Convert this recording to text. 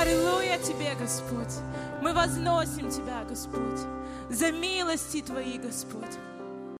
Аллилуйя Тебе, Господь. Мы возносим Тебя, Господь, за милости Твои, Господь.